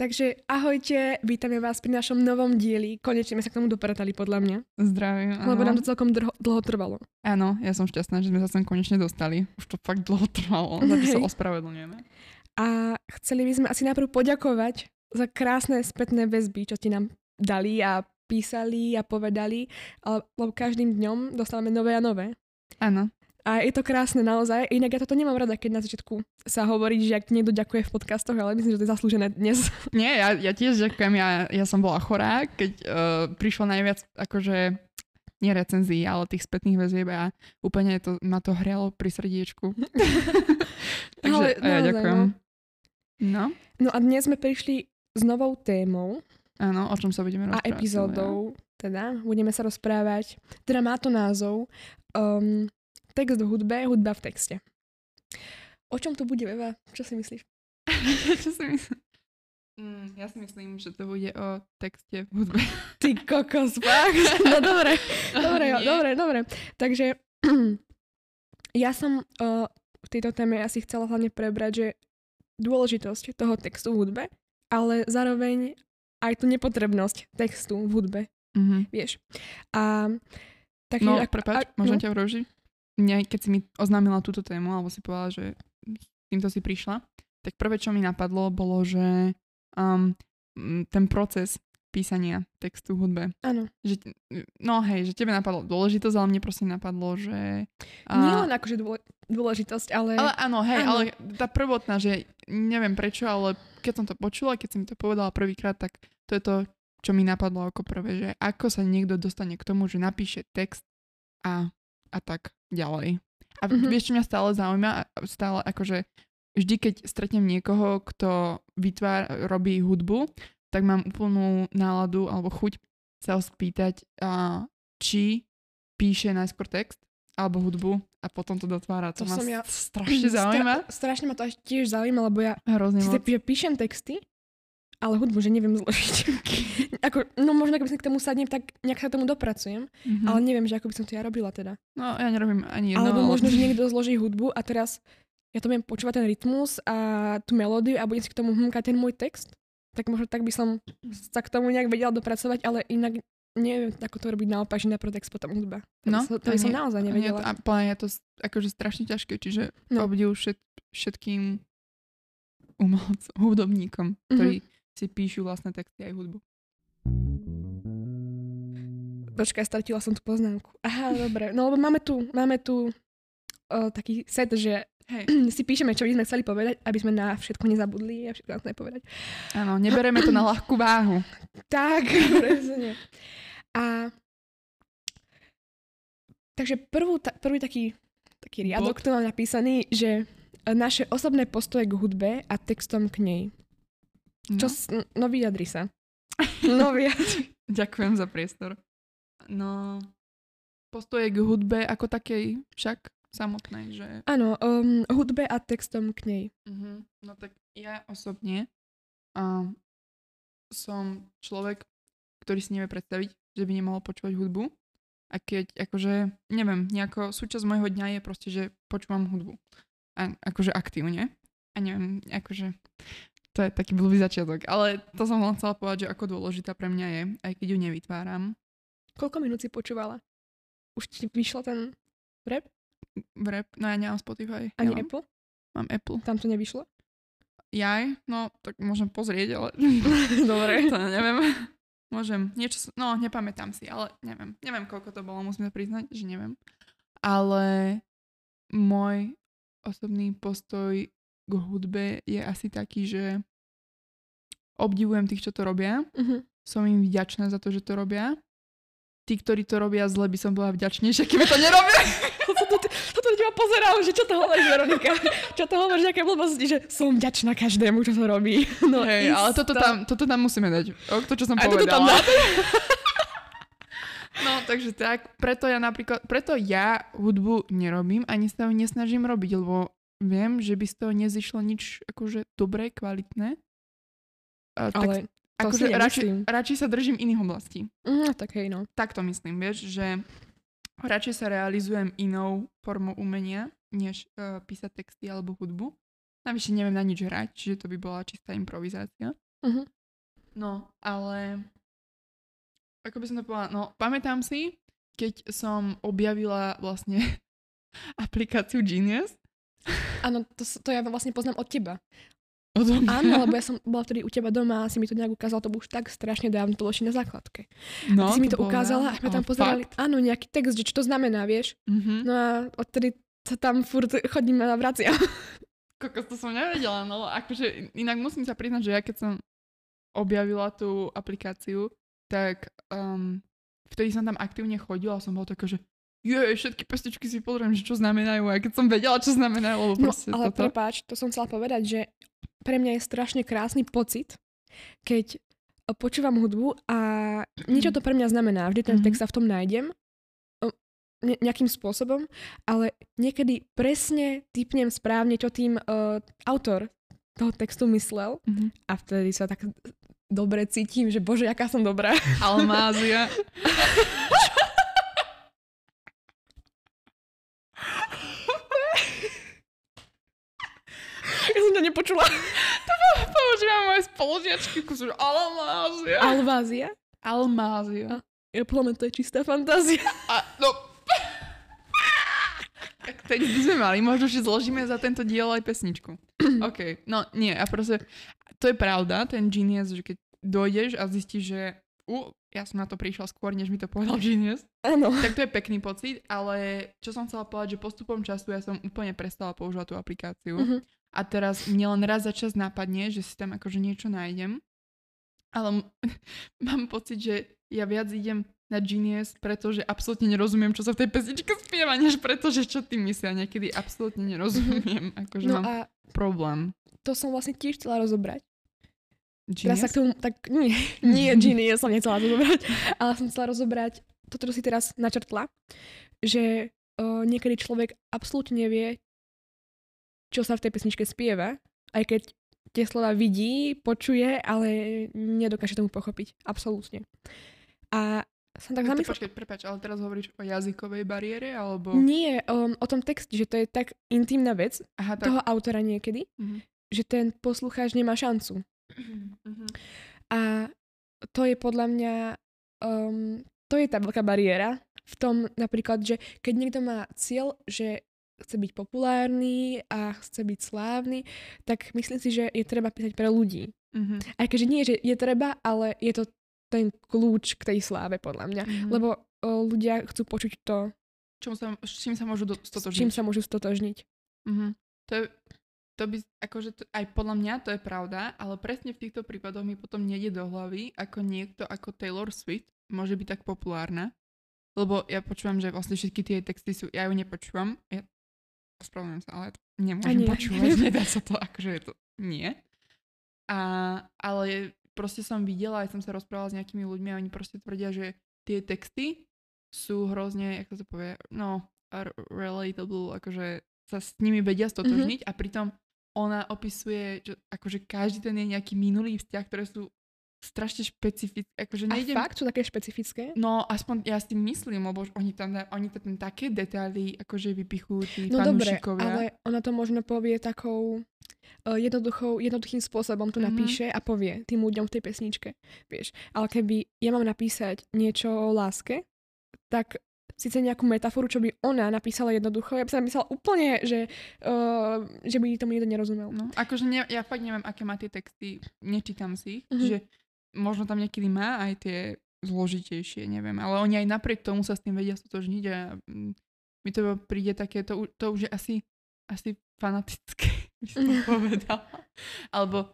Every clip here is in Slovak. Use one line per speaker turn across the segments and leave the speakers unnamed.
Takže ahojte, vítame vás pri našom novom dieli. Konečne sme sa k tomu dopratali, podľa mňa.
Zdravím, áno.
Lebo nám to celkom drho, dlho trvalo.
Áno, ja som šťastná, že sme sa sem konečne dostali. Už to fakt dlho trvalo, za to sa ospravedlňujeme.
A chceli by sme asi najprv poďakovať za krásne spätné väzby, čo ti nám dali a písali a povedali, ale- lebo každým dňom dostávame nové a nové.
Áno,
A je to krásne naozaj. Inak ja toto nemám rada, keď na začiatku sa hovorí, že ak niekto ďakuje v podcastoch, ale myslím, že to je zaslúžené dnes.
nie, ja, ja tiež ďakujem, ja, ja som bola chorá, keď uh, prišlo najviac akože nie recenzií, ale tých spätných väzieb a úplne to, ma to hrialo pri srdiečku. Takže
Ale
a ja ďakujem. No,
No a dnes sme prišli s novou témou
áno, o čom sa budeme
a
rozprávať.
epizódou, teda budeme sa rozprávať, teda má to názov um, Text v hudbe, hudba v texte. O čom to bude, Eva? Čo si myslíš?
Čo si myslím? Mm, ja si myslím, že to bude o texte v hudbe.
Ty kokos, fakt? No dobre, dobre,
Nie.
dobre, dobre. Takže ja som uh, v tejto téme asi chcela hlavne prebrať, že dôležitosť toho textu v hudbe, ale zároveň aj tú nepotrebnosť textu v hudbe,
Mhm.
vieš. A takže,
No,
ak-
prepáč, môžem
no.
ťa vrožiť? Mňa, keď si mi oznámila túto tému, alebo si povedala, že týmto si prišla, tak prvé, čo mi napadlo, bolo, že um, ten proces písania textu hudbe.
Áno.
Že, no hej, že tebe napadlo dôležitosť, ale mne proste napadlo, že...
Nie len akože dôle- dôležitosť, ale...
ale áno, hej,
áno.
ale tá prvotná, že neviem prečo, ale keď som to počula, keď si mi to povedala prvýkrát, tak to je to, čo mi napadlo ako prvé, že ako sa niekto dostane k tomu, že napíše text a, a tak ďalej. A
Mhm.
mm-hmm. vieš, čo mňa stále zaujíma, stále akože vždy, keď stretnem niekoho, kto vytvár, robí hudbu, tak mám úplnú náladu alebo chuť sa ho spýtať, a, či píše najskôr text alebo hudbu a potom to dotvára. To,
To
ma
ja-
strašne zaujíma.
Stra- strašne ma to až tiež zaujíma, lebo ja
Hrozne
si píšem texty, ale hudbu, že neviem zložiť. ako, no možno, keby som k tomu sadnem, tak nejak sa tomu dopracujem,
Mhm.
ale neviem, že ako by som to ja robila teda.
No, ja nerobím ani jedno.
Alebo
ale-
možno, že niekto zloží hudbu a teraz ja to budem počúvať ten rytmus a tú melódiu a budem si k tomu hmkať ten môj text. Tak možno tak by som sa k tomu nejak vedela dopracovať, ale inak neviem, ako to robiť naopak, že najprv text, potom hudba. To,
No,
som- to by som
nie-
naozaj
Nie,
nevedela.
a plne je to akože strašne ťažké, čiže
No.
obdiv všet, všetkým umelcom, hudobníkom, ktorí si píšu vlastné texty aj hudbu.
Počkaj, stratila som tú poznámku. Aha, dobre. No lebo máme tu, máme tu uh, taký set, že
Hej.
si píšeme, čo by sme chceli povedať, aby sme na všetko nezabudli a všetko chceli povedať.
Áno, nebereme to na ľahkú váhu.
Tak, presne. A takže prvú, ta, prvý taký, taký riadok
Bod.
tu mám napísaný, že naše osobné postoje k hudbe a textom k nej.
No,
Čo, no vyjadri sa. No vyjadri.
Ďakujem za priestor. No, postoje k hudbe ako takej však samotnej, že...
Áno, um, hudbe a textom k nej.
Mhm. No tak ja osobne um, som človek, ktorý si nevie predstaviť, že by nemohol počúvať hudbu. A keď, akože, neviem, nejako súčasť môjho dňa je proste, že počúvam hudbu. A, akože aktívne. A neviem, akože, to je taký blbý začiatok. Ale to som len chcela povedať, že ako dôležitá pre mňa je, aj keď ju nevytváram.
Koľko minút si počúvala? Už ti vyšlo ten rap?
Rap, no ja nemám Spotify.
Ani
ja mám,
Apple?
mám Apple.
Tam to nevyšlo?
Jaj, no tak môžem pozrieť, ale
Dobre.
to neviem. Môžem, niečo, no nepamätám si, ale neviem. Neviem, koľko to bolo, musím sa priznať, že neviem. Ale môj osobný postoj k hudbe je asi taký, že obdivujem tých, čo to robia.
Mhm.
Som im vďačná za to, že to robia. Tí, ktorí to robia zle, by som bola vďačnejšia, keby to nerobia.
Toto, na teba pozerám, že čo to hovoríš, Veronika? Čo to hovoríš, aké blbosti, že som vďačná každému, čo to robí. No,
Hej, ale toto tam, toto tam musíme dať. O, to, čo som
Aj tam
povedala.
dáme.
No, takže tak, preto ja napríklad, preto ja hudbu nerobím, ani sa ju nesnažím robiť, lebo viem, že by z toho nezišlo nič akože dobré, kvalitné. A,
Ale
tak,
to
akože
si
radšej, radšej sa držím iných oblastí.
Mm, tak hej, no.
Tak to myslím, vieš, že radšej sa realizujem inou formou umenia, než uh, písať texty alebo hudbu. Navyše neviem na nič hrať, čiže to by bola čistá improvizácia.
Mhm.
No, ale ako by som to povedala, no pamätám si, keď som objavila vlastne aplikáciu Genius.
Áno, to, to ja vlastne poznám od teba.
Odo mňa.
Áno, lebo ja som bola vtedy u teba doma a si mi to nejak ukázal, to bolo už tak strašne dávno, to bolo ešte na základke.
No,
Ty si mi to ukázala a sme tam pozerali,
fakt?
áno, nejaký text, že čo to znamená, vieš.
Mhm.
No a odtedy sa tam furt chodíme a vraciam.
Kokos, to som nevedela, no akože inak musím sa priznať, že ja keď som objavila tú aplikáciu, tak um, vtedy som tam aktívne chodila a som bola taká, že je, všetky pestičky si pozriem, že čo znamenajú a keď som vedela, čo znamenajú, lebo
No, ale
toto.
prepáč, to som chcela povedať, že pre mňa je strašne krásny pocit, keď e, počúvam hudbu a niečo to pre mňa znamená. Vždy ten
Mhm.
text sa v tom nájdem ne, nejakým spôsobom, ale niekedy presne typnem správne, čo tým uh, autor toho textu myslel
Mhm.
a vtedy sa tak dobre cítim, že bože, aká som dobrá.
Almázia.
ja som to nepočula.
Používam moje spoložiačky, kusú, že almázia.
Alvázia?
Almázia.
Ja podľa mňa to je čistá fantázia.
A, no. Tak teď by sme mali, možno, že zložíme za tento diel aj pesničku. OK, no nie, a proste, to je pravda, ten genius, že keď dojdeš a zistíš, že u, ja som na to prišla skôr, než mi to povedal genius,
Áno.
tak to je pekný pocit, ale čo som chcela povedať, že postupom času ja som úplne prestala používať tú aplikáciu.
Mhm.
A teraz mne len raz za čas napadne, že si tam akože niečo nájdem. Ale m- mám pocit, že ja viac idem na Genius, pretože absolútne nerozumiem, čo sa v tej pesničke spieva, než pretože čo tým myslia. Niekedy absolútne nerozumiem, akože
No
mám
a
problém.
to som vlastne tiež chcela rozobrať.
Genius?
Teraz sa k tomu, tak nie, nie ja som nechcela rozobrať, ale som chcela rozobrať toto, čo si teraz načrtla, že uh, niekedy človek absolútne nevie, čo sa v tej pesničke spieva, aj keď tie slova vidí, počuje, ale nedokáže tomu pochopiť. Absolútne. A som tak zamyslela,
počkaj, prepáč, ale teraz hovoríš o jazykovej bariére, alebo...
nie um, o tom texte, že to je tak intimná vec
Aha, tak...
toho autora niekedy,
Mhm.
že ten poslucháč nemá šancu.
Mhm.
A to je podľa mňa, um, to je tá veľká bariéra v tom napríklad, že keď niekto má cieľ, že chce byť populárny a chce byť slávny, tak myslím si, že je treba písať pre ľudí.
Mhm.
Aj keďže nie, že je treba, ale je to ten kľúč k tej sláve podľa mňa.
Mhm.
Lebo o, ľudia chcú počuť to,
Čom sa, s čím sa môžu do,
s
stotožniť?
čím sa môžu stotožniť.
Mhm. To je, to by, akože to, aj podľa mňa to je pravda, ale presne v týchto prípadoch mi potom nejde do hlavy, ako niekto ako Taylor Swift môže byť tak populárna. Lebo ja počúvam, že vlastne všetky tie texty sú, ja ju nepočúvam, ja ospravedlňujem sa, ale to nemôžem
nie.
počúvať, nedá sa to, akože je to, nie. A, ale proste som videla, aj som sa rozprávala s nejakými ľuďmi a oni proste tvrdia, že tie texty sú hrozne, ako sa to povie, no, relatable, akože sa s nimi vedia stotožniť a pritom ona opisuje, že akože každý ten je nejaký minulý vzťah, ktoré sú strašne špecifické, akože
A
nejdem...
fakt sú také špecifické?
No, aspoň ja si myslím, lebo oni tam, oni tam také detaily akože vypichujú tí
No dobre, ale ona to možno povie takou uh, jednoduchou, jednoduchým spôsobom to
Mhm.
napíše a povie tým ľuďom v tej pesničke, vieš. Ale keby ja mám napísať niečo o láske, tak síce nejakú metaforu, čo by ona napísala jednoducho, ja by som napísala úplne, že, uh, že by tomu nikto nerozumel.
No, akože ne, ja fakt neviem, aké má tie texty, nečítam si ich,
Mhm.
že možno tam niekedy má aj tie zložitejšie, neviem, ale oni aj napriek tomu sa s tým vedia stotožniť a mm, mi to príde také, to, to už je asi, asi fanatické, by som povedala. Alebo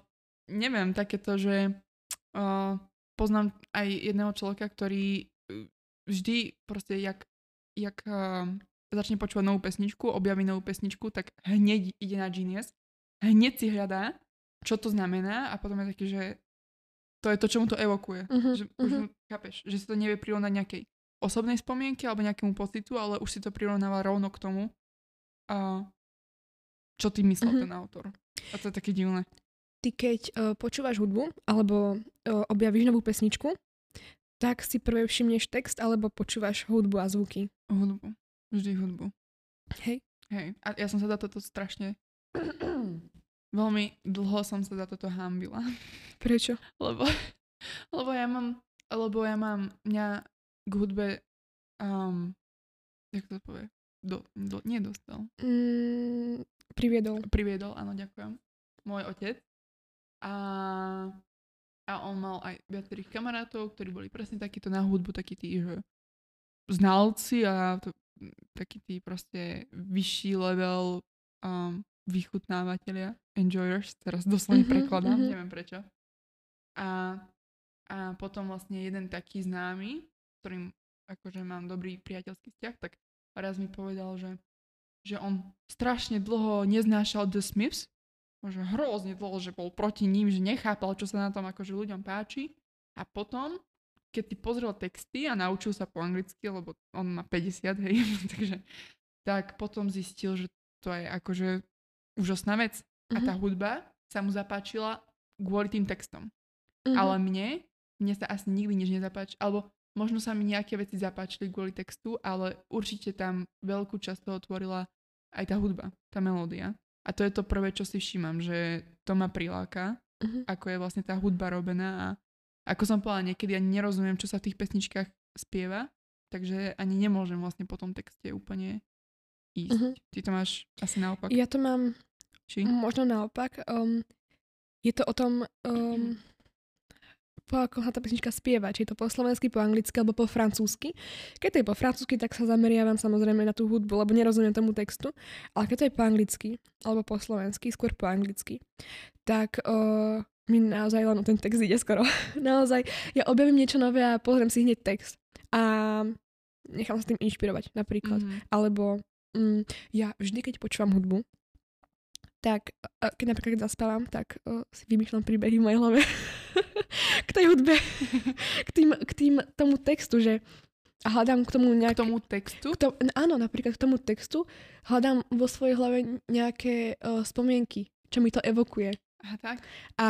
neviem, takéto, že uh, poznám aj jedného človeka, ktorý uh, vždy proste, jak, jak uh, začne počúvať novú pesničku, objaví novú pesničku, tak hneď ide na Genius, hneď si hľadá, čo to znamená a potom je taký, že to je to, čo mu to evokuje.
Mhm,
Že už mu, chápeš, že si to nevie prirovnať nejakej osobnej spomienke alebo nejakému pocitu, ale už si to prirovnáva rovno k tomu, a čo tým myslel
Mhm.
ten autor. A to je také divné.
Ty keď uh, počúvaš hudbu alebo uh, objavíš novú pesničku, tak si prvé všimneš text alebo počúvaš hudbu a zvuky.
Hudbu. Vždy hudbu.
Hej.
Hej. A ja som sa za toto strašne veľmi dlho som sa za toto hambila.
Prečo?
lebo, lebo ja mám, lebo ja mám, mňa k hudbe, um, jak to povie, do, do, nie dostal,
Mm, priviedol.
priviedol, áno, ďakujem, môj otec. A, a on mal aj viacerých kamarátov, ktorí boli presne takíto na hudbu, takí tí, že znalci a to, takí tí proste vyšší level um, vychutnávateľia, enjoyers, teraz doslovne
Mhm,
prekladám,
mhm.
neviem prečo. A, a potom vlastne jeden taký známy, s ktorým akože mám dobrý priateľský vzťah, tak raz mi povedal, že, že on strašne dlho neznášal The Smiths, že hrozne dlho, že bol proti ním, že nechápal, čo sa na tom akože ľuďom páči. A potom, keď si pozrel texty a naučil sa po anglicky, lebo on má 50, hej, takže tak potom zistil, že to je akože úžasná vec. A tá
Mhm.
hudba sa mu zapáčila kvôli tým textom.
Mhm.
Ale mne, mne sa asi nikdy nič nezapáči, alebo možno sa mi nejaké veci zapáčili kvôli textu, ale určite tam veľkú časť toho tvorila aj tá hudba, tá melódia. A to je to prvé, čo si všímam, že to ma priláka,
Mhm.
ako je vlastne tá hudba robená a ako som povedala, niekedy ani nerozumiem, čo sa v tých pesničkách spieva, takže ani nemôžem vlastne po tom texte úplne ísť.
Mhm.
Ty to máš asi naopak,
Ja to mám
či?
možno naopak. Um, je to o tom, um, po ako sa tá pesnička spieva, či je to po slovensky, po anglicky alebo po francúzsky. Keď to je po francúzsky, tak sa zameriavam samozrejme na tú hudbu, lebo nerozumiem tomu textu. Ale keď to je po anglicky alebo po slovensky, skôr po anglicky, tak uh, mi naozaj len ten text ide skoro. naozaj, ja objavím niečo nové a pozriem si hneď text. A nechám sa tým inšpirovať napríklad.
Mhm.
Alebo mm, ja vždy, keď počúvam hudbu, tak keď napríklad zaspávam, tak uh, si vymýšľam príbehy v mojej hlave k tej hudbe, k tým, k tým tomu textu, že a hľadám k tomu
K
nejaké...
tomu textu?
K to, áno, napríklad k tomu textu hľadám vo svojej hlave nejaké uh, spomienky, čo mi to evokuje.
Aha, tak.
A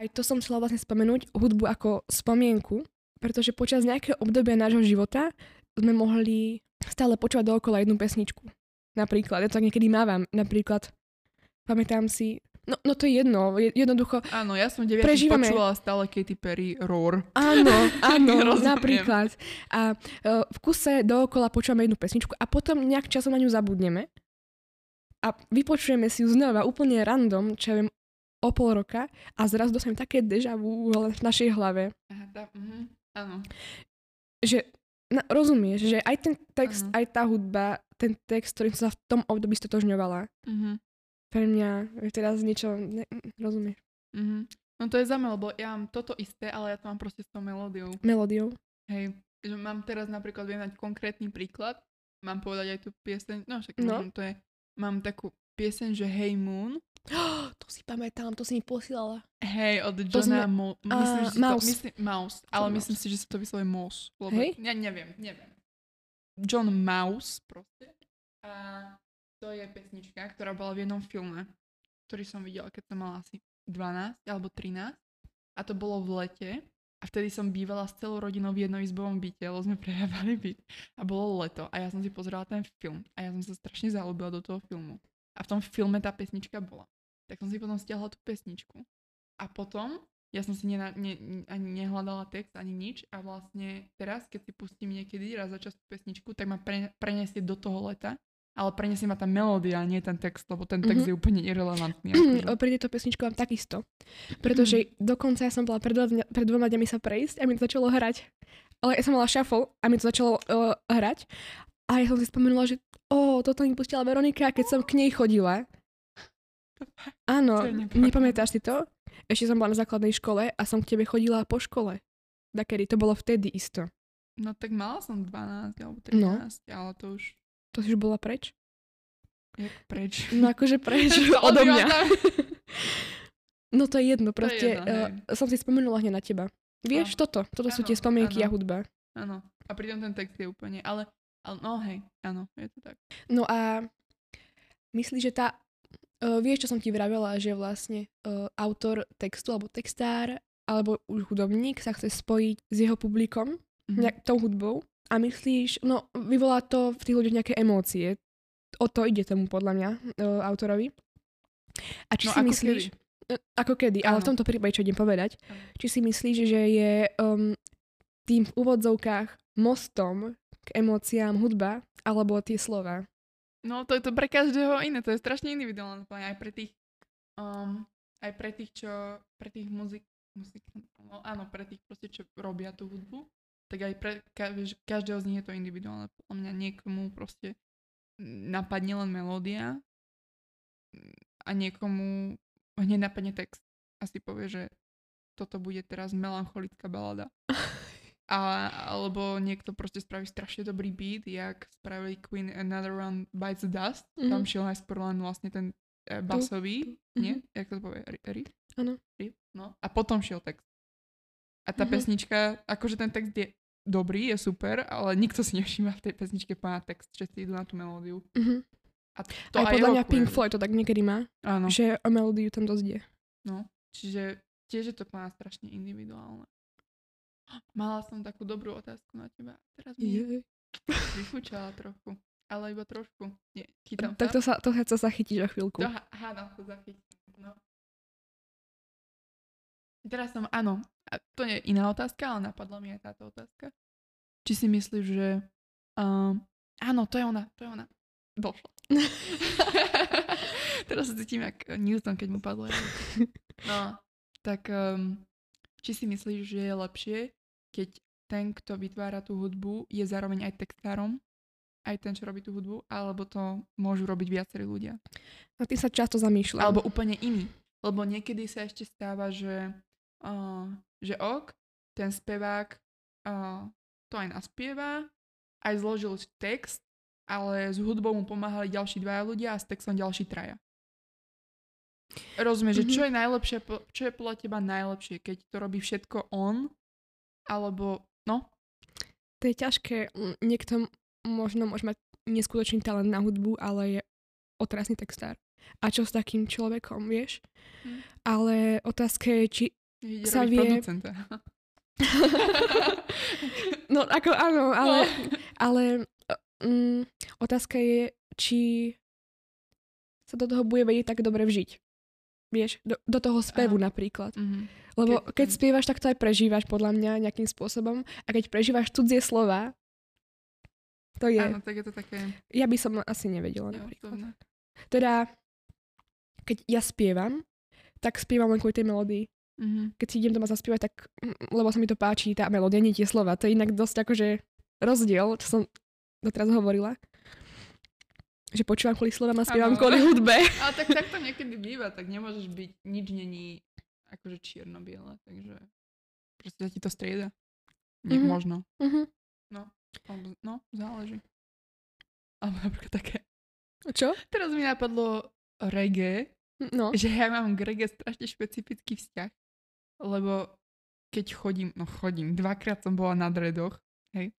aj to som chcela vlastne spomenúť, hudbu ako spomienku, pretože počas nejakého obdobia nášho života sme mohli stále počúvať dookola jednu pesničku. Napríklad, ja to tak niekedy mávam, napríklad, pamätám si, no, no to je jedno, je- jednoducho,
Áno, ja som 9
Prežívame.
počúvala stále Katy Perry Roar.
áno, áno, napríklad. A uh, v kuse dookola počúvame jednu pesničku a potom nejak časom na ňu zabudneme a vypočujeme si ju znova úplne random, čo ja viem, o pol roka a zrazu dostanem také deja vu v našej hlave,
Aha, tá, mhm, áno.
že na, rozumieš, že aj ten text,
Áno.
aj tá hudba, ten text, ktorým som sa v tom období stotožňovala,
Mhm,
pre mňa teraz niečo, ne, rozumieš,
mhm. No to je zaujímavé, lebo ja mám toto isté, ale ja to mám proste s tou melódiou.
melódiou.
Hej, že mám teraz napríklad, viem dať konkrétny príklad, mám povedať aj tú pieseň, no však
No.
to je, mám takú pieseň, že Hey Moon,
to si pamätám, to si mi posielala.
hej, od Johna
sme-
Mo- myslím,
a,
že
Mouse.
To, myslím, Mouse, ale
John
myslím
Mouse.
si, že sa to vyslovuje Mouse. Lebo,
Hej?
Ja neviem, neviem. John Mouse proste. A to je pesnička, ktorá bola v jednom filme, ktorý som videla, keď som mala asi 12 alebo 13. A to bolo v lete. A vtedy som bývala s celou rodinou v jednoizbovom byte, lebo sme prehávali byt. A bolo leto. A ja som si pozerala ten film. A ja som sa strašne zalúbila do toho filmu. A v tom filme tá pesnička bola. Tak som si potom stiahla tú pesničku. A potom ja som si nena, ne, ani nehľadala text, ani nič a vlastne teraz, keď si pustím niekedy raz za čas tú pesničku, tak ma pre, preniesie do toho leta, ale preniesie ma tá melódia, nie ten text, lebo ten text
Mhm.
je úplne irrelevantný. akože.
Pri tejto pesničku mám takisto. Pretože dokonca ja som bola pred, dvoma- pred dvoma dňami sa prejsť a mi to začalo hrať. Ale ja som mala shuffle a mi to začalo uh, hrať. A ja som si spomenula, že o, toto mi pustila Veronika, keď som k nej chodila. Áno, nepamätáš si to? Ešte som bola na základnej škole a som k tebe chodila po škole. Dakedy, to bolo vtedy isto.
No tak mala som 12 alebo 13,
No.
ale to už
To si už bola preč?
je preč.
No akože preč odo mňa. No to je jedno,
To je
proste
jedno,
uh, som si spomenula hneď na teba. Vieš, toto, toto sú
Áno,
tie spomienky a
áno.
hudba.
Áno. A pritom ten text je úplne, ale, ale no hej, áno, je to tak.
No a myslíš, že tá... Uh, vieš, čo som ti vravela, že vlastne uh, autor textu alebo textár alebo už hudobník sa chce spojiť s jeho publikom,
Mhm.
nejak, tou hudbou a myslíš, no vyvolá to v tých ľuďoch nejaké emócie. O to ide tomu podľa mňa, uh, autorovi. A či
No,
si
ako
myslíš...
kedy?
E, Ako kedy, ale v tomto prípade, čo idem povedať,
Áno.
či si myslíš, že je um, tým v úvodzovkách mostom k emóciám hudba, alebo tie slova?
No to je to pre každého iné, to je strašne individuálne, aj pre tých, um, aj pre tých, čo, pre tých muzik, muzik, no áno, pre tých proste, čo robia tú hudbu, tak aj pre ka- vieš, každého z nich je to individuálne. Podľa mňa niekomu proste napadne len melódia a niekomu hneď napadne text a si povie, že toto bude teraz melancholická balada. A, alebo niekto proste spraví strašne dobrý beat, jak spravili Queen Another Round Bites the Dust. Mm-hmm. Tam
Mhm.
šiel najskôr len vlastne ten e, basový,
tu,
nie? Jak to povie? Ri- Riff?
Áno.
Riff? No. A potom šiel text. A tá
Mhm.
pesnička, akože ten text je dobrý, je super, ale nikto si nevšíma v tej pesničke pána text, že si idú na tú melódiu.
Uh-huh.
A to
Aj
aj
podľa mňa Pink. Floyd to tak niekedy má,
Áno.
že o melódiu tam dosť je.
No, čiže tiež je to pána strašne individuálne. Mala som takú dobrú otázku na teba. Teraz mi vyfúčala trochu. Ale iba trošku. Nie, chytám
Tak to sa, to sa zachytíš o chvíľku.
To há- hádam sa zachytím. Teraz som, áno, a to je iná otázka, ale napadla mi aj táto otázka. Či si myslíš, že... Um, áno, to je ona, to je ona. Došla. Teraz sa cítim jak Newton, keď mu padlo. No, tak um, či si myslíš, že je lepšie, keď ten, kto vytvára tú hudbu, je zároveň aj textárom, aj ten, čo robí tú hudbu, alebo to môžu robiť viacerí ľudia.
A tým sa často zamýšľam.
Alebo úplne iný. Lebo niekedy sa ešte stáva, že, uh, že ok, ten spevák uh, to aj naspieva, aj zložil text, ale s hudbou mu pomáhali ďalší dvaja ľudia a s textom ďalší traja. Rozumieš,
Mhm.
že čo je najlepšie, čo je podľa teba najlepšie, keď to robí všetko on, alebo, no,
To je ťažké. Mm, Niekto možno môže mať neskutočný talent na hudbu, ale je otrasný textár. A čo s takým človekom, vieš?
Hm.
Ale otázka je, či...
ide
Sa vie-. No ako áno, ale,
No.
ale mm, otázka je, či sa do toho bude vedieť tak dobre vžiť. Vieš, do, do toho spevu
Áno.
napríklad.
Mhm.
Lebo
Keď-
keď spievaš, tak to aj prežívaš podľa mňa nejakým spôsobom. A keď prežívaš cudzie slova, to je...
Áno, tak je to také
Ja by som asi nevedela napríklad. Teda, keď ja spievam, tak spievam len kvôli tej melódii.
Mhm.
Keď si idem doma zaspievať, tak mm, lebo sa mi to páči, tá melódia, nie tie slova. To je inak dosť akože rozdiel, čo som doteraz hovorila. Že počúvam kvôli slovám a spievam
Áno.
kvôli hudbe.
Ale tak, tak to niekedy býva, tak nemôžeš byť, nič není akože čierno-biele, takže proste ti to strieda. Nie,
Mhm.
možno.
Mhm.
Alebo, no, záleží. Alebo napríklad také.
Čo?
Teraz mi napadlo reggae,
No.
že ja mám k reggae strašne špecifický vzťah, lebo keď chodím, no chodím, dvakrát som bola na dredoch, hej,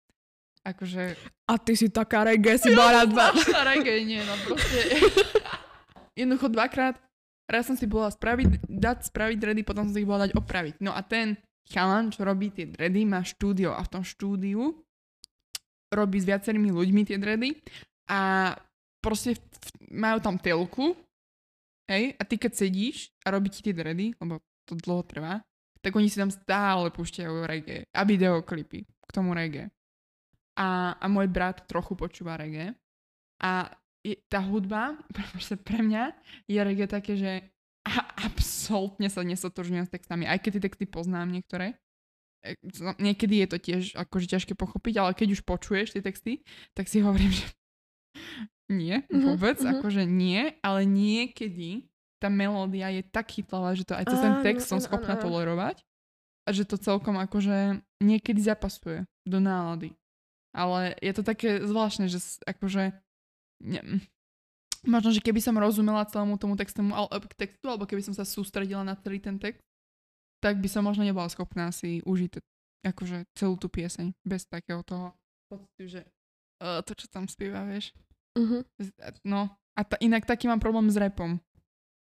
akože
A ty si taká reggae, si bola dva.
Strašná reggae, nie, no proste. Jednoducho dvakrát, raz som si bola spraviť, dať spraviť dready, potom som si ich bola dať opraviť. No a ten chalan, čo robí tie dready, má štúdio a v tom štúdiu robí s viacerými ľuďmi tie dready a proste majú tam telku, hej, a ty keď sedíš a robí ti tie dready, lebo to dlho trvá, tak oni si tam stále púšťajú reggae a videoklipy k tomu reggae. A, a môj brat trochu počúva reggae. A je, tá hudba, proste pre mňa, je reggae také, že a, absolútne sa nesotožňujem s textami, aj keď tie texty poznám niektoré. E, Niekedy je to tiež akože ťažké pochopiť, ale keď už počuješ tie texty, tak si hovorím, že nie,
Mhm,
vôbec,
mhm.
akože nie, ale niekedy tá melódia je tak chytlavá, že to aj cez ten text som schopná tolerovať a že to celkom akože niekedy zapasuje do nálady. Ale je to také zvláštne, že akože ne, možno, že keby som rozumela celému tomu textu, al, textu, alebo keby som sa sústredila na celý ten text, tak by som možno nebola schopná si užiť akože celú tú pieseň bez takého toho pocitu, že uh, to, čo tam spieva, vieš. Z- No, a ta, inak taký mám problém s repom.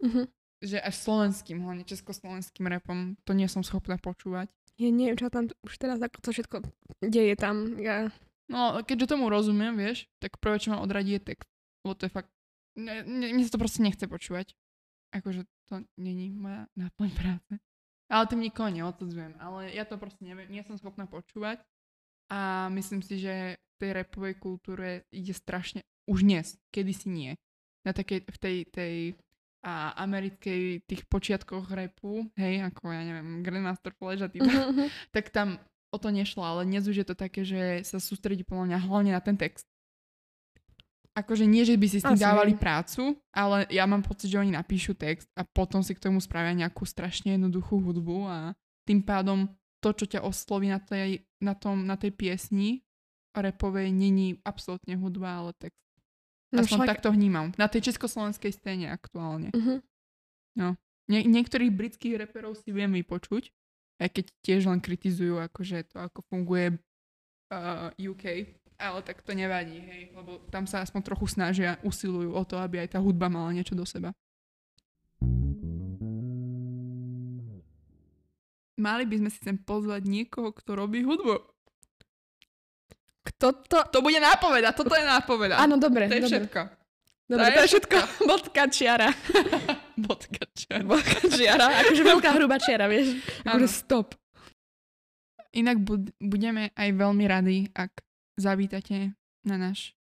Mhm.
Že až slovenským, hlavne československým repom, to nie som schopná počúvať.
Ja neviem, čo tam už teraz ako to všetko deje tam. Ja...
No, keďže tomu rozumiem, vieš, tak prvé, čo ma odradí je text. Lebo to je fakt... Ne, ne, mne sa to proste nechce počúvať. akože to není moja náplň práce. Ale tým nikoho neodsudzujem. Ale ja to proste neviem, nie som schopná počúvať. A myslím si, že tej repovej kultúre ide strašne, už dnes, kedysi nie. Na takej, v tej, tej a americkej tých počiatkoch repu, hej, ako ja neviem, Grandmaster Flash a týba, uh-huh. tak tam o to nešlo, ale dnes už je to také, že sa sústredí podľa mňa hlavne na ten text akože nie, že by si s tým Asi. dávali prácu, ale ja mám pocit, že oni napíšu text a potom si k tomu spravia nejakú strašne jednoduchú hudbu a tým pádom to, čo ťa osloví na tej, na tom, na tej piesni repovej, není absolútne hudba, ale text. No, Aspoň však... takto vnímam. Na tej československej scéne aktuálne. Uh-huh. No. Nie, niektorých britských reperov si viem vypočuť, aj keď tiež len kritizujú akože to, ako funguje uh, UK ale tak to nevadí, hej, lebo tam sa aspoň trochu snažia, usilujú o to, aby aj tá hudba mala niečo do seba. Mali by sme si sem pozvať niekoho, kto robí hudbu.
Kto to?
To bude nápoveda, toto je nápoveda.
Áno, dobre.
To je
dobre.
všetko.
Dobre, to, to je všetko. Bodka čiara.
Bodka čiara.
Bodka čiara. Akože veľká hrubá čiara, vieš. Akože stop.
Inak bud- budeme aj veľmi radi, ak zavítate na náš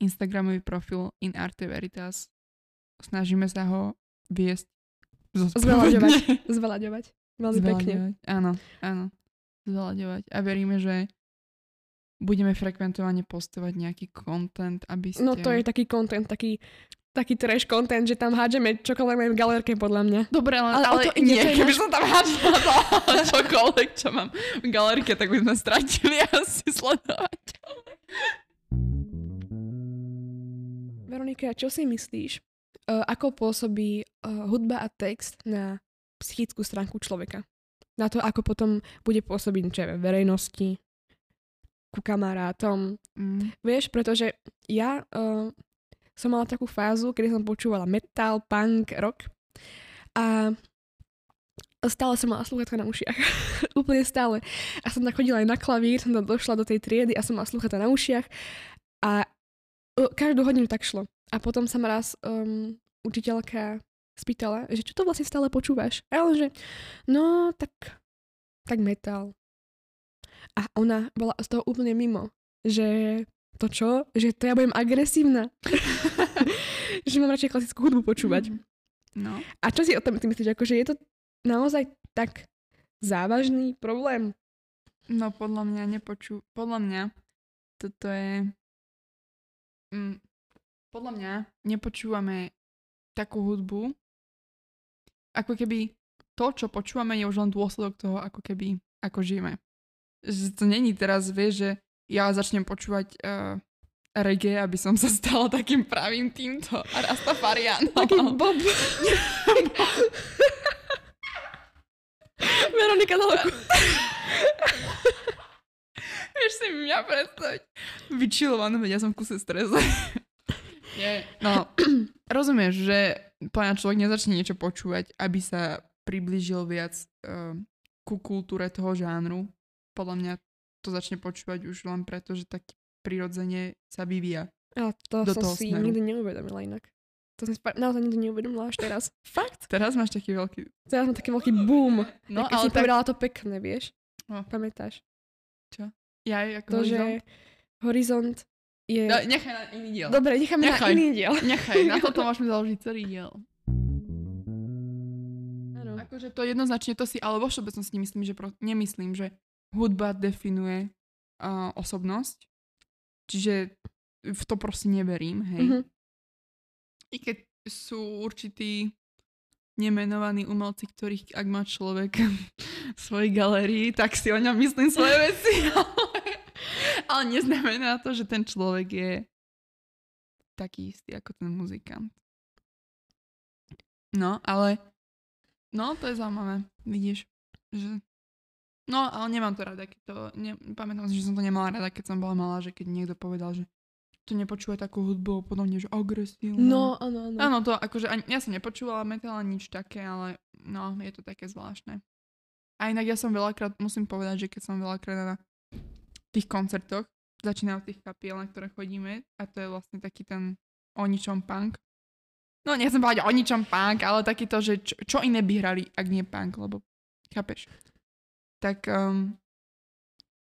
Instagramový profil In Arte Veritas. Snažíme sa ho viesť
Zvelaďovať. Zvelaďovať. Veľmi pekne.
Áno, áno. Zvelaďovať. A veríme, že budeme frekventovane postovať nejaký content, aby ste...
No to je taký content, taký taký trash content, že tam hádžeme čokoľvek v galerke, podľa mňa.
Dobre, ale, ale, ale to nie, keby som tam hádžala čokoľvek, čo mám v galerke, tak by sme stratili asi sledovať.
Veronika, čo si myslíš? Uh, ako pôsobí uh, hudba a text na psychickú stránku človeka? Na to, ako potom bude pôsobiť čo je, verejnosti, ku kamarátom. Mm. Vieš, pretože ja uh, som mala takú fázu, kedy som počúvala metal, punk, rock a stále som mala sluchatka na ušiach. Úplne stále. A som tak chodila aj na klavír, som tam došla do tej triedy a som mala sluchatka na ušiach a uh, každú hodinu tak šlo. A potom sa ma raz um, učiteľka spýtala, že čo to vlastne stále počúvaš? A ja že no tak, tak metal. A ona bola z toho úplne mimo, že to čo? Že to ja budem agresívna. že mám radšej klasickú hudbu počúvať. Mm.
No.
A čo si o tom ty myslíš? Akože je to naozaj tak závažný problém?
No podľa mňa nepočú... Podľa mňa toto je... Mm, podľa mňa nepočúvame takú hudbu, ako keby to, čo počúvame, je už len dôsledok toho, ako keby, ako žijeme. Že to není teraz, vieš, že ja začnem počúvať uh, reggae, aby som sa stala takým pravým týmto Rastafarianom.
Taký bob. Veronika Dalku.
Vieš si mňa predstaviť. Vyčilovanú, veď ja som v kuse strese. Nie. No, rozumieš, že pána človek nezačne niečo počúvať, aby sa priblížil viac uh, ku kultúre toho žánru. Podľa mňa to začne počúvať už len preto, že tak prirodzene sa vyvíja.
Ale to do som toho si smeru. nikdy neuvedomila inak. To som si naozaj nikdy neuvedomila až teraz. Fakt?
Teraz máš taký veľký...
Teraz mám taký veľký boom. No, ale si tak... povedala to pekné, vieš?
No.
Pamätáš?
Čo? Ja ako
to, horizont? že horizont je...
No, nechaj na iný diel.
Dobre, necháme nechaj. na iný diel.
Nechaj, na toto môžeme založiť celý diel. Ano. Akože to jednoznačne to si, ale vo všeobecnosti myslím, že pro, nemyslím, že hudba definuje uh, osobnosť, čiže v to proste neverím, hej. Mm-hmm. I keď sú určití nemenovaní umelci, ktorých ak má človek v svojej galérii, tak si o ňom myslím svoje veci. Ale neznamená to, že ten človek je taký istý ako ten muzikant. No, ale no, to je zaujímavé, vidíš, že No, ale nemám to rada, keď to... Ne, pamätám si, že som to nemala rada, keď som bola malá, že keď niekto povedal, že to nepočúva takú hudbu, podobne, že agresívne.
No, áno, áno.
Áno, to akože, ani, ja som nepočúvala metal nič také, ale no, je to také zvláštne. A inak ja som veľakrát, musím povedať, že keď som veľakrát na tých koncertoch, začínam v tých kapiel, na ktoré chodíme, a to je vlastne taký ten o ničom punk. no nechcem povedať o ničom punk, ale takýto, že čo, čo iné by hrali, ak nie punk, lebo chápeš. Tak um,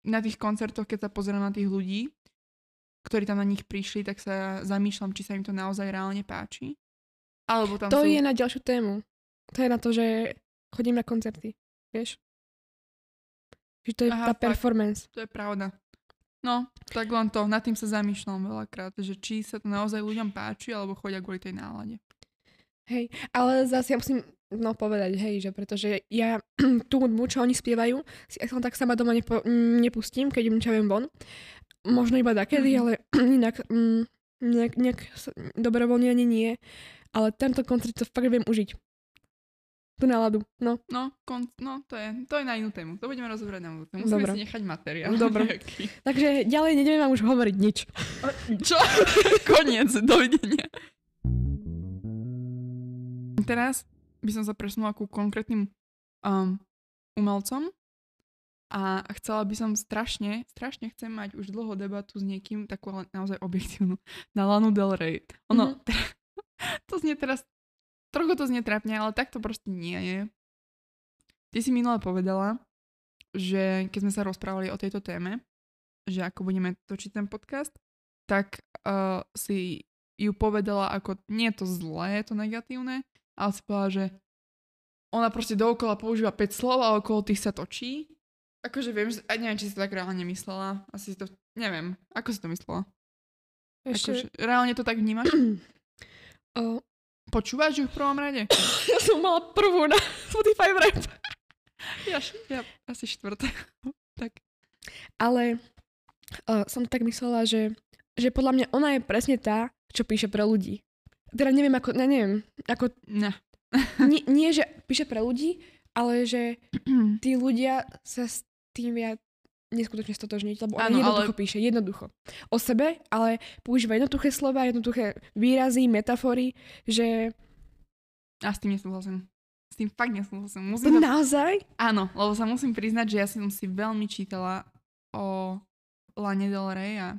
na tých koncertoch, keď sa pozerám na tých ľudí, ktorí tam na nich prišli, tak sa zamýšľam, či sa im to naozaj reálne páči. Alebo tam
To
sú...
je na ďalšiu tému. To je na to, že chodím na koncerty. Vieš? Že to je
Aha,
tá
fakt.
performance.
To je pravda. No, tak len to, nad tým sa zamýšľam veľakrát, že či sa to naozaj ľuďom páči, alebo chodia kvôli tej nálade.
Hej, ale zase ja musím no, povedať, hej, že pretože ja tú hudbu, čo oni spievajú, si aspoň tak sama doma nepo, mm, nepustím, keď im čavujem von. Možno iba takedy,
Mhm.
ale inak mm, nejak, nejak dobrovoľne ani nie. Ale tento koncert to fakt viem užiť. Tú náladu, no.
No, kon, no to, je, to je na inú tému. To budeme rozoberať na budúce. Musíme
Dobre.
si nechať materiál.
Dobre.
nejaký.
Takže ďalej nedeme vám už hovoriť nič.
Čo? Koniec, dovidenia. Teraz by som sa presunula ku konkrétnym um, umelcom a chcela by som strašne, strašne chcem mať už dlho debatu s niekým, takú ale naozaj objektívnu, na Lanu Del Rey. Ono,
Mhm.
to znie teraz, trochu to znie trápne, ale tak to proste nie je. Ty si minule povedala, že keď sme sa rozprávali o tejto téme, že ako budeme točiť ten podcast, tak uh, si ju povedala ako, nie je to zlé, je to negatívne, ale si povedala, že ona proste dookola používa 5 slov a okolo tých sa točí. Akože viem, že, a neviem, či si to tak reálne myslela. Asi si to, neviem, ako si to myslela?
Ešte,
Akože, reálne to tak vnímaš?
o,
Počúvaš ju v prvom rade?
ja som mala prvú na Spotify rap.
Ja, ja asi štvrté. tak.
Ale uh, som tak myslela, že, že podľa mňa ona je presne tá, čo píše pre ľudí. Teda neviem, ako, ne, neviem, ako,
Ne.
nie, nie, že píše pre ľudí, ale že tí ľudia sa s tým viac neskutočne stotožniť, lebo ona
Áno,
jednoducho
ale-
píše, jednoducho. O sebe, ale používa jednoduché slova, jednoduché výrazy, metafory, že
A s tým nesúhlasím. S tým fakt nesúhlasím. Musím to...
naozaj,
Áno, lebo sa musím priznať, že ja som si veľmi čítala o Lane Del Rey a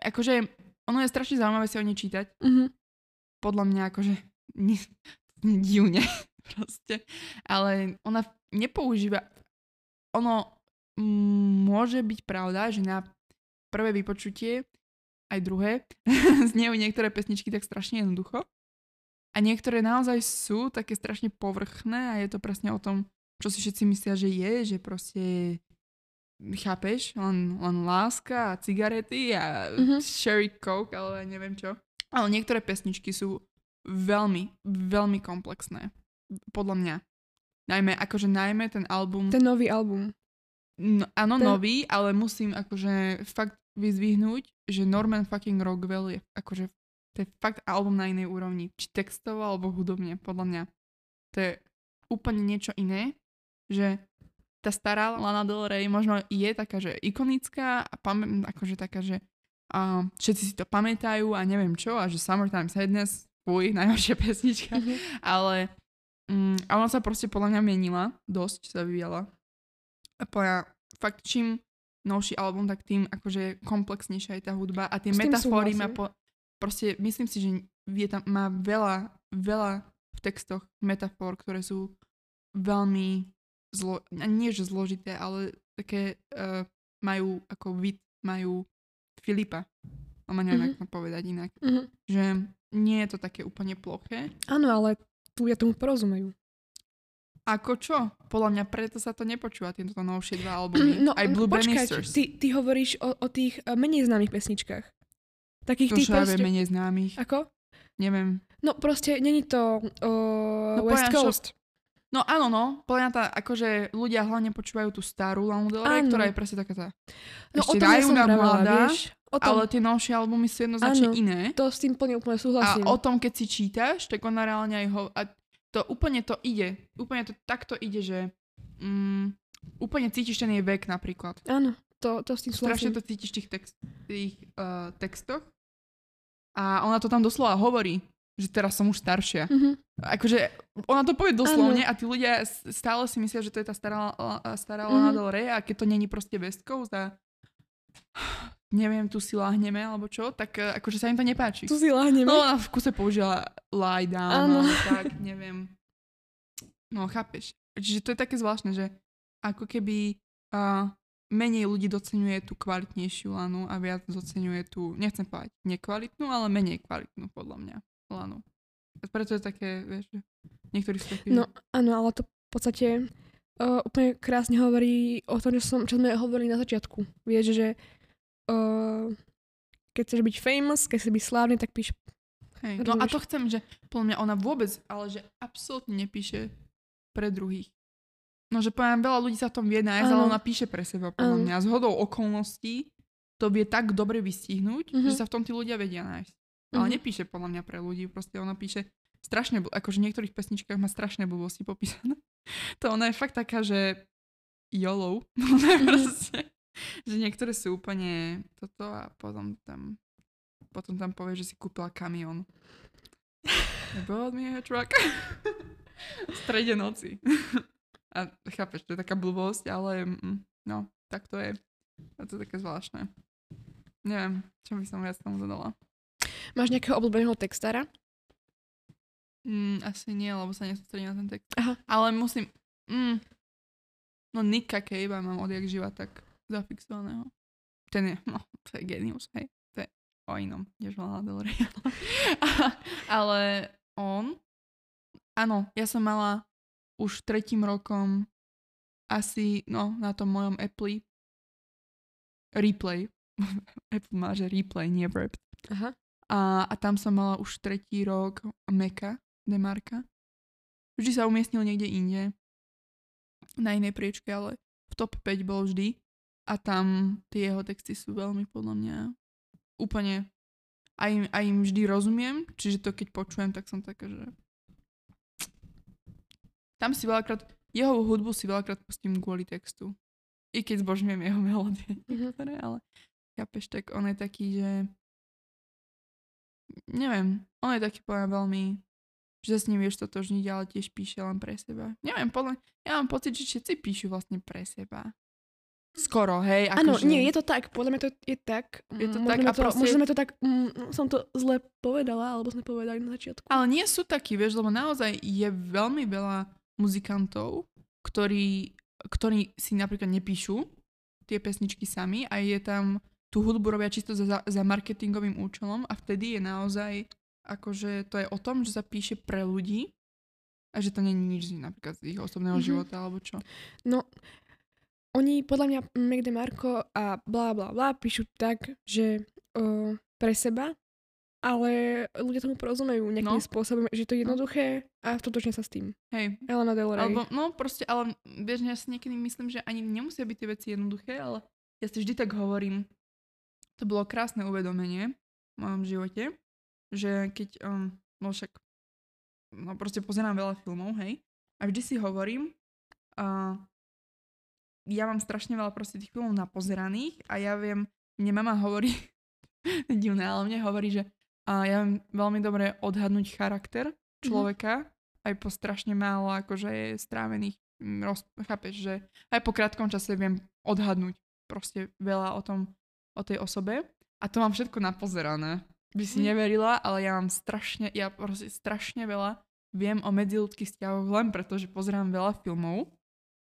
akože ono je strašne zaujímavé si o nej čítať.
uh-huh.
Podľa mňa akože nie divne proste. Ale ona nepoužíva... Ono môže byť pravda, že na prvé vypočutie aj druhé znejú niektoré pesničky tak strašne jednoducho. A niektoré naozaj sú také strašne povrchné a je to presne o tom, čo si všetci myslia, že je, že proste chápeš, len, len láska a cigarety a
Mhm.
sherry coke, ale neviem čo. Ale niektoré pesničky sú veľmi, veľmi komplexné. Podľa mňa. Najmä, akože najmä ten album,
ten nový album.
no, áno,
ten-
nový, ale musím akože fakt vyzvihnúť, že Norman fucking Rockwell je akože to je fakt album na inej úrovni. Či textovo, alebo hudobne, podľa mňa. To je úplne niečo iné, že tá stará Lana Del Rey možno je taká, že ikonická a pam- akože taká, že a všetci si to pamätajú a neviem čo a že Summertime Sadness, fuj, najhoršia pesnička,
Uh-huh.
ale mm, a ona sa proste podľa mňa menila, dosť sa vyvíjala. A podľa fakt čím novší album, tak tým akože komplexnejšia je tá hudba a tie
S tým
metafóry má po, proste myslím si, že je tam, má veľa, veľa v textoch metafor, ktoré sú veľmi zlo, nie že zložité, ale také uh, majú ako vid, majú Filipa. No neviem,
Mhm.
mm-hmm. ako povedať inak.
Uh-huh.
Že nie je to také úplne ploché.
Áno, ale tu ja tomu porozumejú.
Ako čo? Podľa mňa preto sa to nepočúva, tieto novšie dva albumy.
No,
Aj Blue
počkaj, ty, ty hovoríš o, o tých eh, menej známych pesničkách. Takých
To
tých proste...
menej známych.
Ako?
Neviem.
No proste, není to uh,
No,
West
povedať, čo-
Coast.
No áno, no. Podľa tá, akože ľudia hlavne počúvajú tú starú Lanu Del Rey, ktorá je presne taká tá.
No o tom ja som
mladá,
vieš? O tom,
Ale tie novšie albumy sú jednoznačne
Áno.
iné.
to s tým plne úplne
A
súhlasím.
o tom, keď si čítaš, tak ona reálne aj ho... A to úplne to ide. Úplne to takto ide, že... Mm, úplne cítiš ten jej vek napríklad.
Áno, to, to s tým
Strašne
súhlasím.
to cítiš v tých, text, tých uh, textoch. A ona to tam doslova hovorí, že teraz som už staršia.
Mhm.
Akože ona to povie doslovne a tí ľudia stále si myslia, že to je tá stará, stará
Mhm.
Lana Del Rey a keď to není proste West Coast a neviem, tu si láhneme, alebo čo, tak uh, akože sa im to nepáči.
Tu si láhneme.
No ona v kuse použila lie down, alebo tak, neviem. No, chápeš. Čiže to je také zvláštne, že ako keby uh, menej ľudí docenuje tú kvalitnejšiu lanu a viac docenuje tú, nechcem povedať nekvalitnú, ale menej kvalitnú podľa mňa A preto je také, vieš, že niektorí takí,
No áno, ale to v podstate uh, úplne krásne hovorí o tom, čo, som, čo sme hovorili na začiatku. Vieš, že uh, keď chceš byť famous, keď chceš byť slávny, tak píš
hej. No a to chcem, že podľa mňa ona vôbec, ale že absolútne nepíše pre druhých. No, že poviem, veľa ľudí sa v tom vie nájsť, ale ona píše pre seba, podľa
Áno.
mňa. Z hodou okolností to vie tak dobre vystihnúť,
Mhm.
že sa v tom tí ľudia vedia nájsť. Ale
Mhm.
nepíše podľa mňa pre ľudí, proste ona píše strašne, akože v niektorých pesničkách má strašné blbosti popísané. To ona je fakt taká, že YOLO.
Mhm.
proste, že niektoré sú úplne toto a potom tam potom tam povie, že si kúpila kamión. Bought me a truck. v strede noci. A chápeš, to je taká blbosť, ale mm, no, tak to je. A to je také zvláštne. Neviem, čo by som viac tomu dodala.
Máš nejakého obľúbeného textára?
Mm, asi nie, lebo sa nesústredím na ten text.
Aha.
Ale musím... Mm, no Nika Cave mám odjak živa tak zafixovaného. Ten je, no, to je genius, hej. To je o inom, než Lana Del Rey. Ale on... Áno, ja som mala už tretím rokom asi, no, na tom mojom Apple replay. Apple má, že replay, nie wrapped.
Aha.
A, a tam som mala už tretí rok Meka, Demarka. Vždy sa umiestnil niekde inde, na inej priečke, ale v top 5 bol vždy. A tam tie jeho texty sú veľmi podľa mňa úplne a im, a im vždy rozumiem, čiže to keď počujem, tak som taká, že tam si veľakrát, jeho hudbu si veľakrát pustím kvôli textu. I keď zbožňujem jeho melódie
Mhm.
niektoré, ale chápeš, tak on je taký, že neviem, on je taký poviem veľmi že sa s ním vieš totožniť, ale tiež píše len pre seba. Neviem, podľa, ja mám pocit, že všetci píšu vlastne pre seba. Skoro, hej?
Áno,
akože-
nie, je to tak. Podľa mňa to je tak.
Je to
Mm,
tak a
to,
proste-
Možno sme to tak, mm, som to zle povedala, alebo sme povedali na začiatku.
Ale nie sú takí, vieš, lebo naozaj je veľmi veľa muzikantov, ktorí, ktorí si napríklad nepíšu tie pesničky sami a je tam tú hudbu robia čisto za, za marketingovým účelom a vtedy je naozaj akože to je o tom, že sa píše pre ľudí a že to nie je nič napríklad z ich osobného
Mhm.
života alebo čo.
No, oni podľa mňa Meg DeMarco a bla bla bla píšu tak, že uh, pre seba, ale ľudia tomu porozumejú nejakým
No.
spôsobom, že to je jednoduché a stotočne sa s tým.
Hej,
Elena Del Rey.
Alebo, no proste, ale vieš, ja si niekedy myslím, že ani nemusia byť tie veci jednoduché, ale ja si vždy tak hovorím, to bolo krásne uvedomenie v mojom živote, že keď, um, no však, no proste pozerám veľa filmov, hej, a vždy si hovorím, uh, ja mám strašne veľa proste tých filmov napozeraných a ja viem, mne mama hovorí, divné, ale mne hovorí, že uh, ja viem veľmi dobre odhadnúť charakter človeka, aj po strašne málo akože strávených, mm, roz, chápeš, že aj po krátkom čase viem odhadnúť proste veľa o tom, o tej osobe a to mám všetko napozerané. By si
Mhm.
neverila, ale ja mám strašne, ja proste strašne veľa viem o medziludských vzťahoch len preto, že pozerám veľa filmov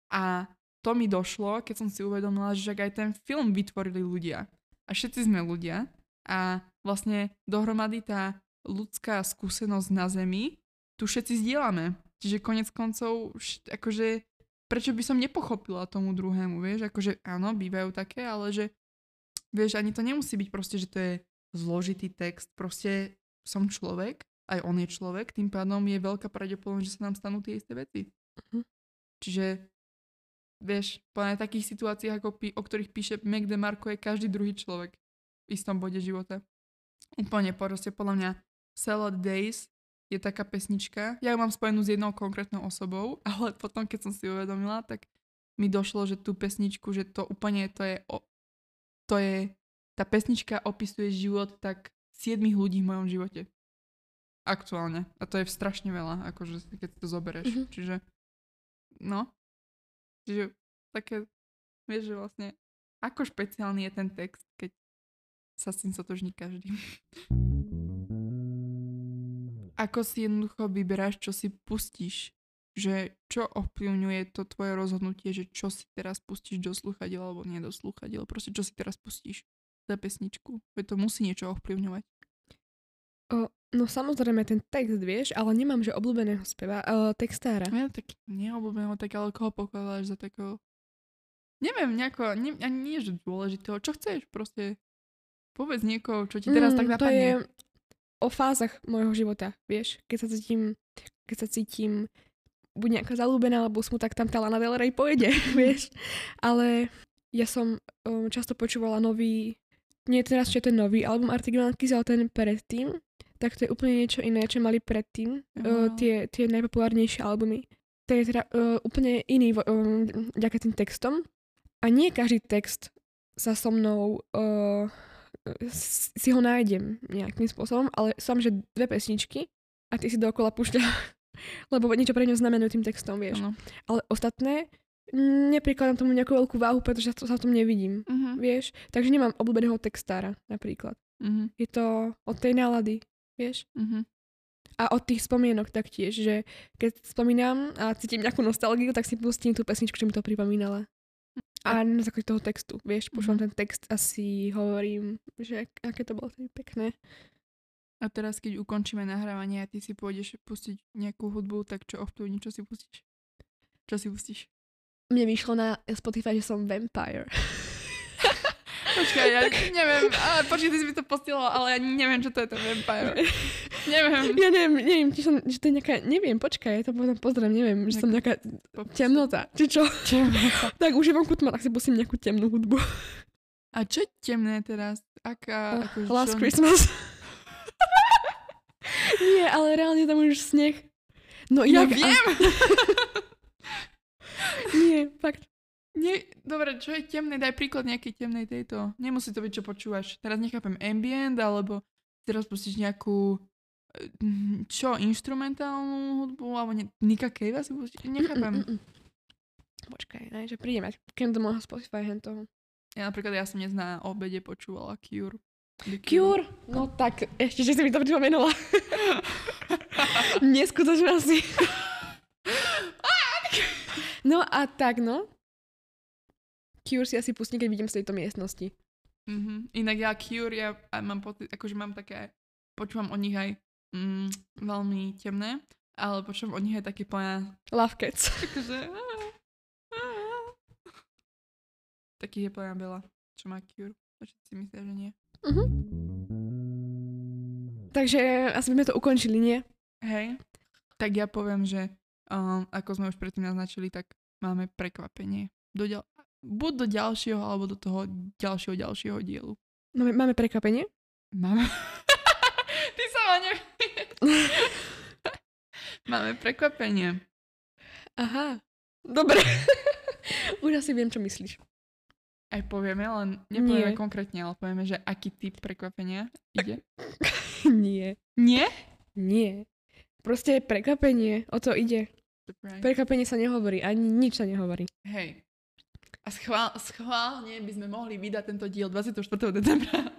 a to mi došlo, keď som si uvedomila, že aj ten film vytvorili ľudia. A všetci sme ľudia a vlastne dohromady tá ľudská skúsenosť na Zemi tu všetci zdieľame. Čiže konec koncov, akože, prečo by som nepochopila tomu druhému, vieš, akože áno, bývajú také, ale že, vieš, ani to nemusí byť proste, že to je zložitý text, proste som človek, aj on je človek, tým pádom je veľká pravdepodobnosť, že sa nám stanú tie isté veci.
Mhm.
Čiže, vieš, po takých situáciách, ako pí, o ktorých píše Meg DeMarco, je každý druhý človek v istom bode života. Úplne proste podľa mňa Salad Days je taká pesnička. Ja ju mám spojenú s jednou konkrétnou osobou, ale potom, keď som si uvedomila, tak mi došlo, že tú pesničku, že to úplne to je, o, to je, tá pesnička opisuje život tak siedmých ľudí v mojom živote. Aktuálne. A to je strašne veľa, akože keď to zoberieš.
Mhm.
Čiže, no. Čiže také, vieš, že vlastne, ako špeciálny je ten text, keď sa s tým sotožní každý. Ako si jednoducho vyberáš, čo si pustíš? Že čo ovplyvňuje to tvoje rozhodnutie, že čo si teraz pustíš do sluchadiel alebo nie do sluchadiel? Proste čo si teraz pustíš za pesničku? Veď to musí niečo ovplyvňovať.
O, no samozrejme ten text, vieš, ale nemám, že obľúbeného speva, uh, textára.
Ja tak neobľúbeného, tak ale koho pokladáš za takého... Neviem, nejako, ne, ani nie, že dôležitého. Čo chceš proste? Povedz niekoho, čo ti teraz
Mm,
tak
To
napadne.
je o fázach môjho života, vieš. Keď sa cítim, keď sa cítim buď nejaká zalúbená alebo smutná, tak tam tá Lana Del Rey pôjde, vieš. Ale ja som um, často počúvala nový, nie teraz, čo je ten nový album Arctic Monkeys, ale ten predtým, tak to je úplne niečo iné, čo mali predtým, uh,
Aha.
tie, tie najpopulárnejšie albumy. To je teda uh, úplne iný vo- um, ďaká tým textom. A nie každý text sa so mnou uh, si ho nájdem nejakým spôsobom, ale som, že dve pesničky a ty si dookola púšťa, lebo niečo pre ňu znamenajú tým textom, vieš.
Áno.
Ale ostatné mm, neprikladám tomu nejakú veľkú váhu, pretože to sa v tom nevidím,
Mhm,
vieš. Takže nemám obľúbeného textára napríklad.
mhm,
Je to od tej nálady, vieš.
mhm.
A od tých spomienok taktiež, že keď spomínam a cítim nejakú nostalgiu, tak si pustím tú pesničku, čo mi to pripomínala. A na základe toho textu, vieš, počúvam ten text a si hovorím, že ak- aké to bolo tedy pekné.
A teraz, keď ukončíme nahrávanie a ty si pôjdeš pustiť nejakú hudbu, tak čo ovplyvní, čo si pustíš? Čo si pustíš?
Mne vyšlo na Spotify, že som vampire.
Počkaj, ja neviem, ale počkaj, ty si mi to postila, ale ja neviem, čo to je ten vampire. Neviem.
Ja neviem, neviem, či som, že to je nejaká, neviem, počkaj, to potom pozriem, neviem, že som nejaká temnota, či čo. tak už je vonku tma, tak si pustím nejakú temnú hudbu.
A čo je temné teraz? Aká... akože
Last
čo-
Christmas. Nie, ale reálne tam už sneh. No
Ja
inak,
viem!
nie, fakt.
Nie, dobre, čo je temné? Daj príklad nejakej temnej tejto. Nemusí to byť, čo počúvaš. Teraz nechápem ambient, alebo teraz pustíš nejakú eh, čo, instrumentálnu hudbu, alebo ne, Nika Cave si pustíš? Nechápem.
Mm, mm, mm. Počkaj, ne, že prídem kým do môjho Spotify hen toho.
Ja napríklad, ja som dnes na obede počúvala Cure.
Cure? No tak, ešte, že si mi to pripomenula. Neskutočne asi. no a tak, no. Cure si asi pustím, keď vidím z tejto miestnosti.
Mhm. Inak ja Cure, ja mám pocit, akože mám také, počúvam o nich aj mm, veľmi temné, ale počúvam o nich aj také plná,
Love Cats.
akože... Takých je plná Bela, čo má Cure. Všetci si myslia, že nie.
Mhm. Takže asi by sme to ukončili, nie?
Hej. Tak ja poviem, že um, ako sme už predtým naznačili, tak máme prekvapenie. Do ďal- buď do ďalšieho, alebo do toho ďalšieho, ďalšieho dielu.
Máme, máme prekvapenie?
Máme. Ty sa ma. Máme prekvapenie.
Aha. Dobre. Už asi viem, čo myslíš.
Aj povieme, len nepovieme
Nie.
konkrétne, ale povieme, že aký typ prekvapenia ide.
Nie.
Nie?
Nie. Proste prekvapenie. O to ide.
Surprise.
Prekvapenie sa nehovorí. Ani nič sa nehovorí.
Hej. A schvál, schválne by sme mohli vydať tento diel 24. decembra.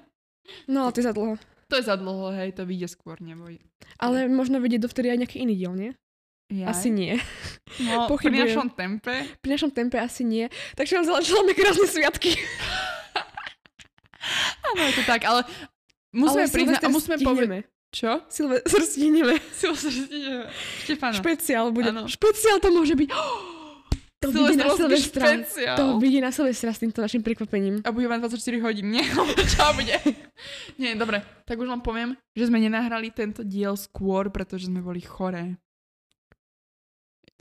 No, to je za dlho.
To je za dlho, hej, to vyjde skôr, neboj.
Ale možno vedieť dovtedy aj nejaký iný diel, nie?
Jaj.
Asi nie.
No, pri
pochybujem.
našom tempe.
Pri našom tempe asi nie. Takže vám zalačila krásne sviatky.
Áno, je to tak, ale musíme
Ale
priznať, a musíme povedať... Čo?
Silvester stihneme.
Silvester stihneme. Štefana.
Špeciál bude.
Áno.
Špeciál to môže byť. To vyjde na Silvestra. To vyjde na Silvestra s týmto našim prekvapením.
A bude mať 24 hodín, nie? Čo bude? nie, dobre, tak už vám poviem, že sme nenahrali tento diel skôr, pretože sme boli choré.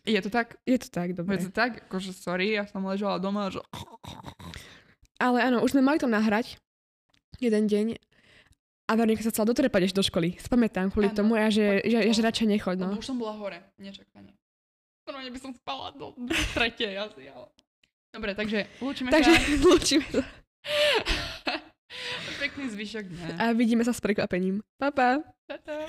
Je to tak?
Je to tak,
Je
dobre.
to tak? Akože sorry, ja som ležala doma, že...
Ale áno, už sme mali to nahrať jeden deň a Veronika sa chcela dotrepať ešte do školy. Spamätám kvôli
Áno.
tomu a že, že, že, že radšej nechoď, No.
Už som bola hore, nečakanie. Normálne by som spala do do tretej asi, ale... Dobre, takže lúčime
Takže
sa.
lúčime sa
Pekný zvyšok dňa.
a vidíme sa s prekvapením. Pa, pa.
Ta-ta.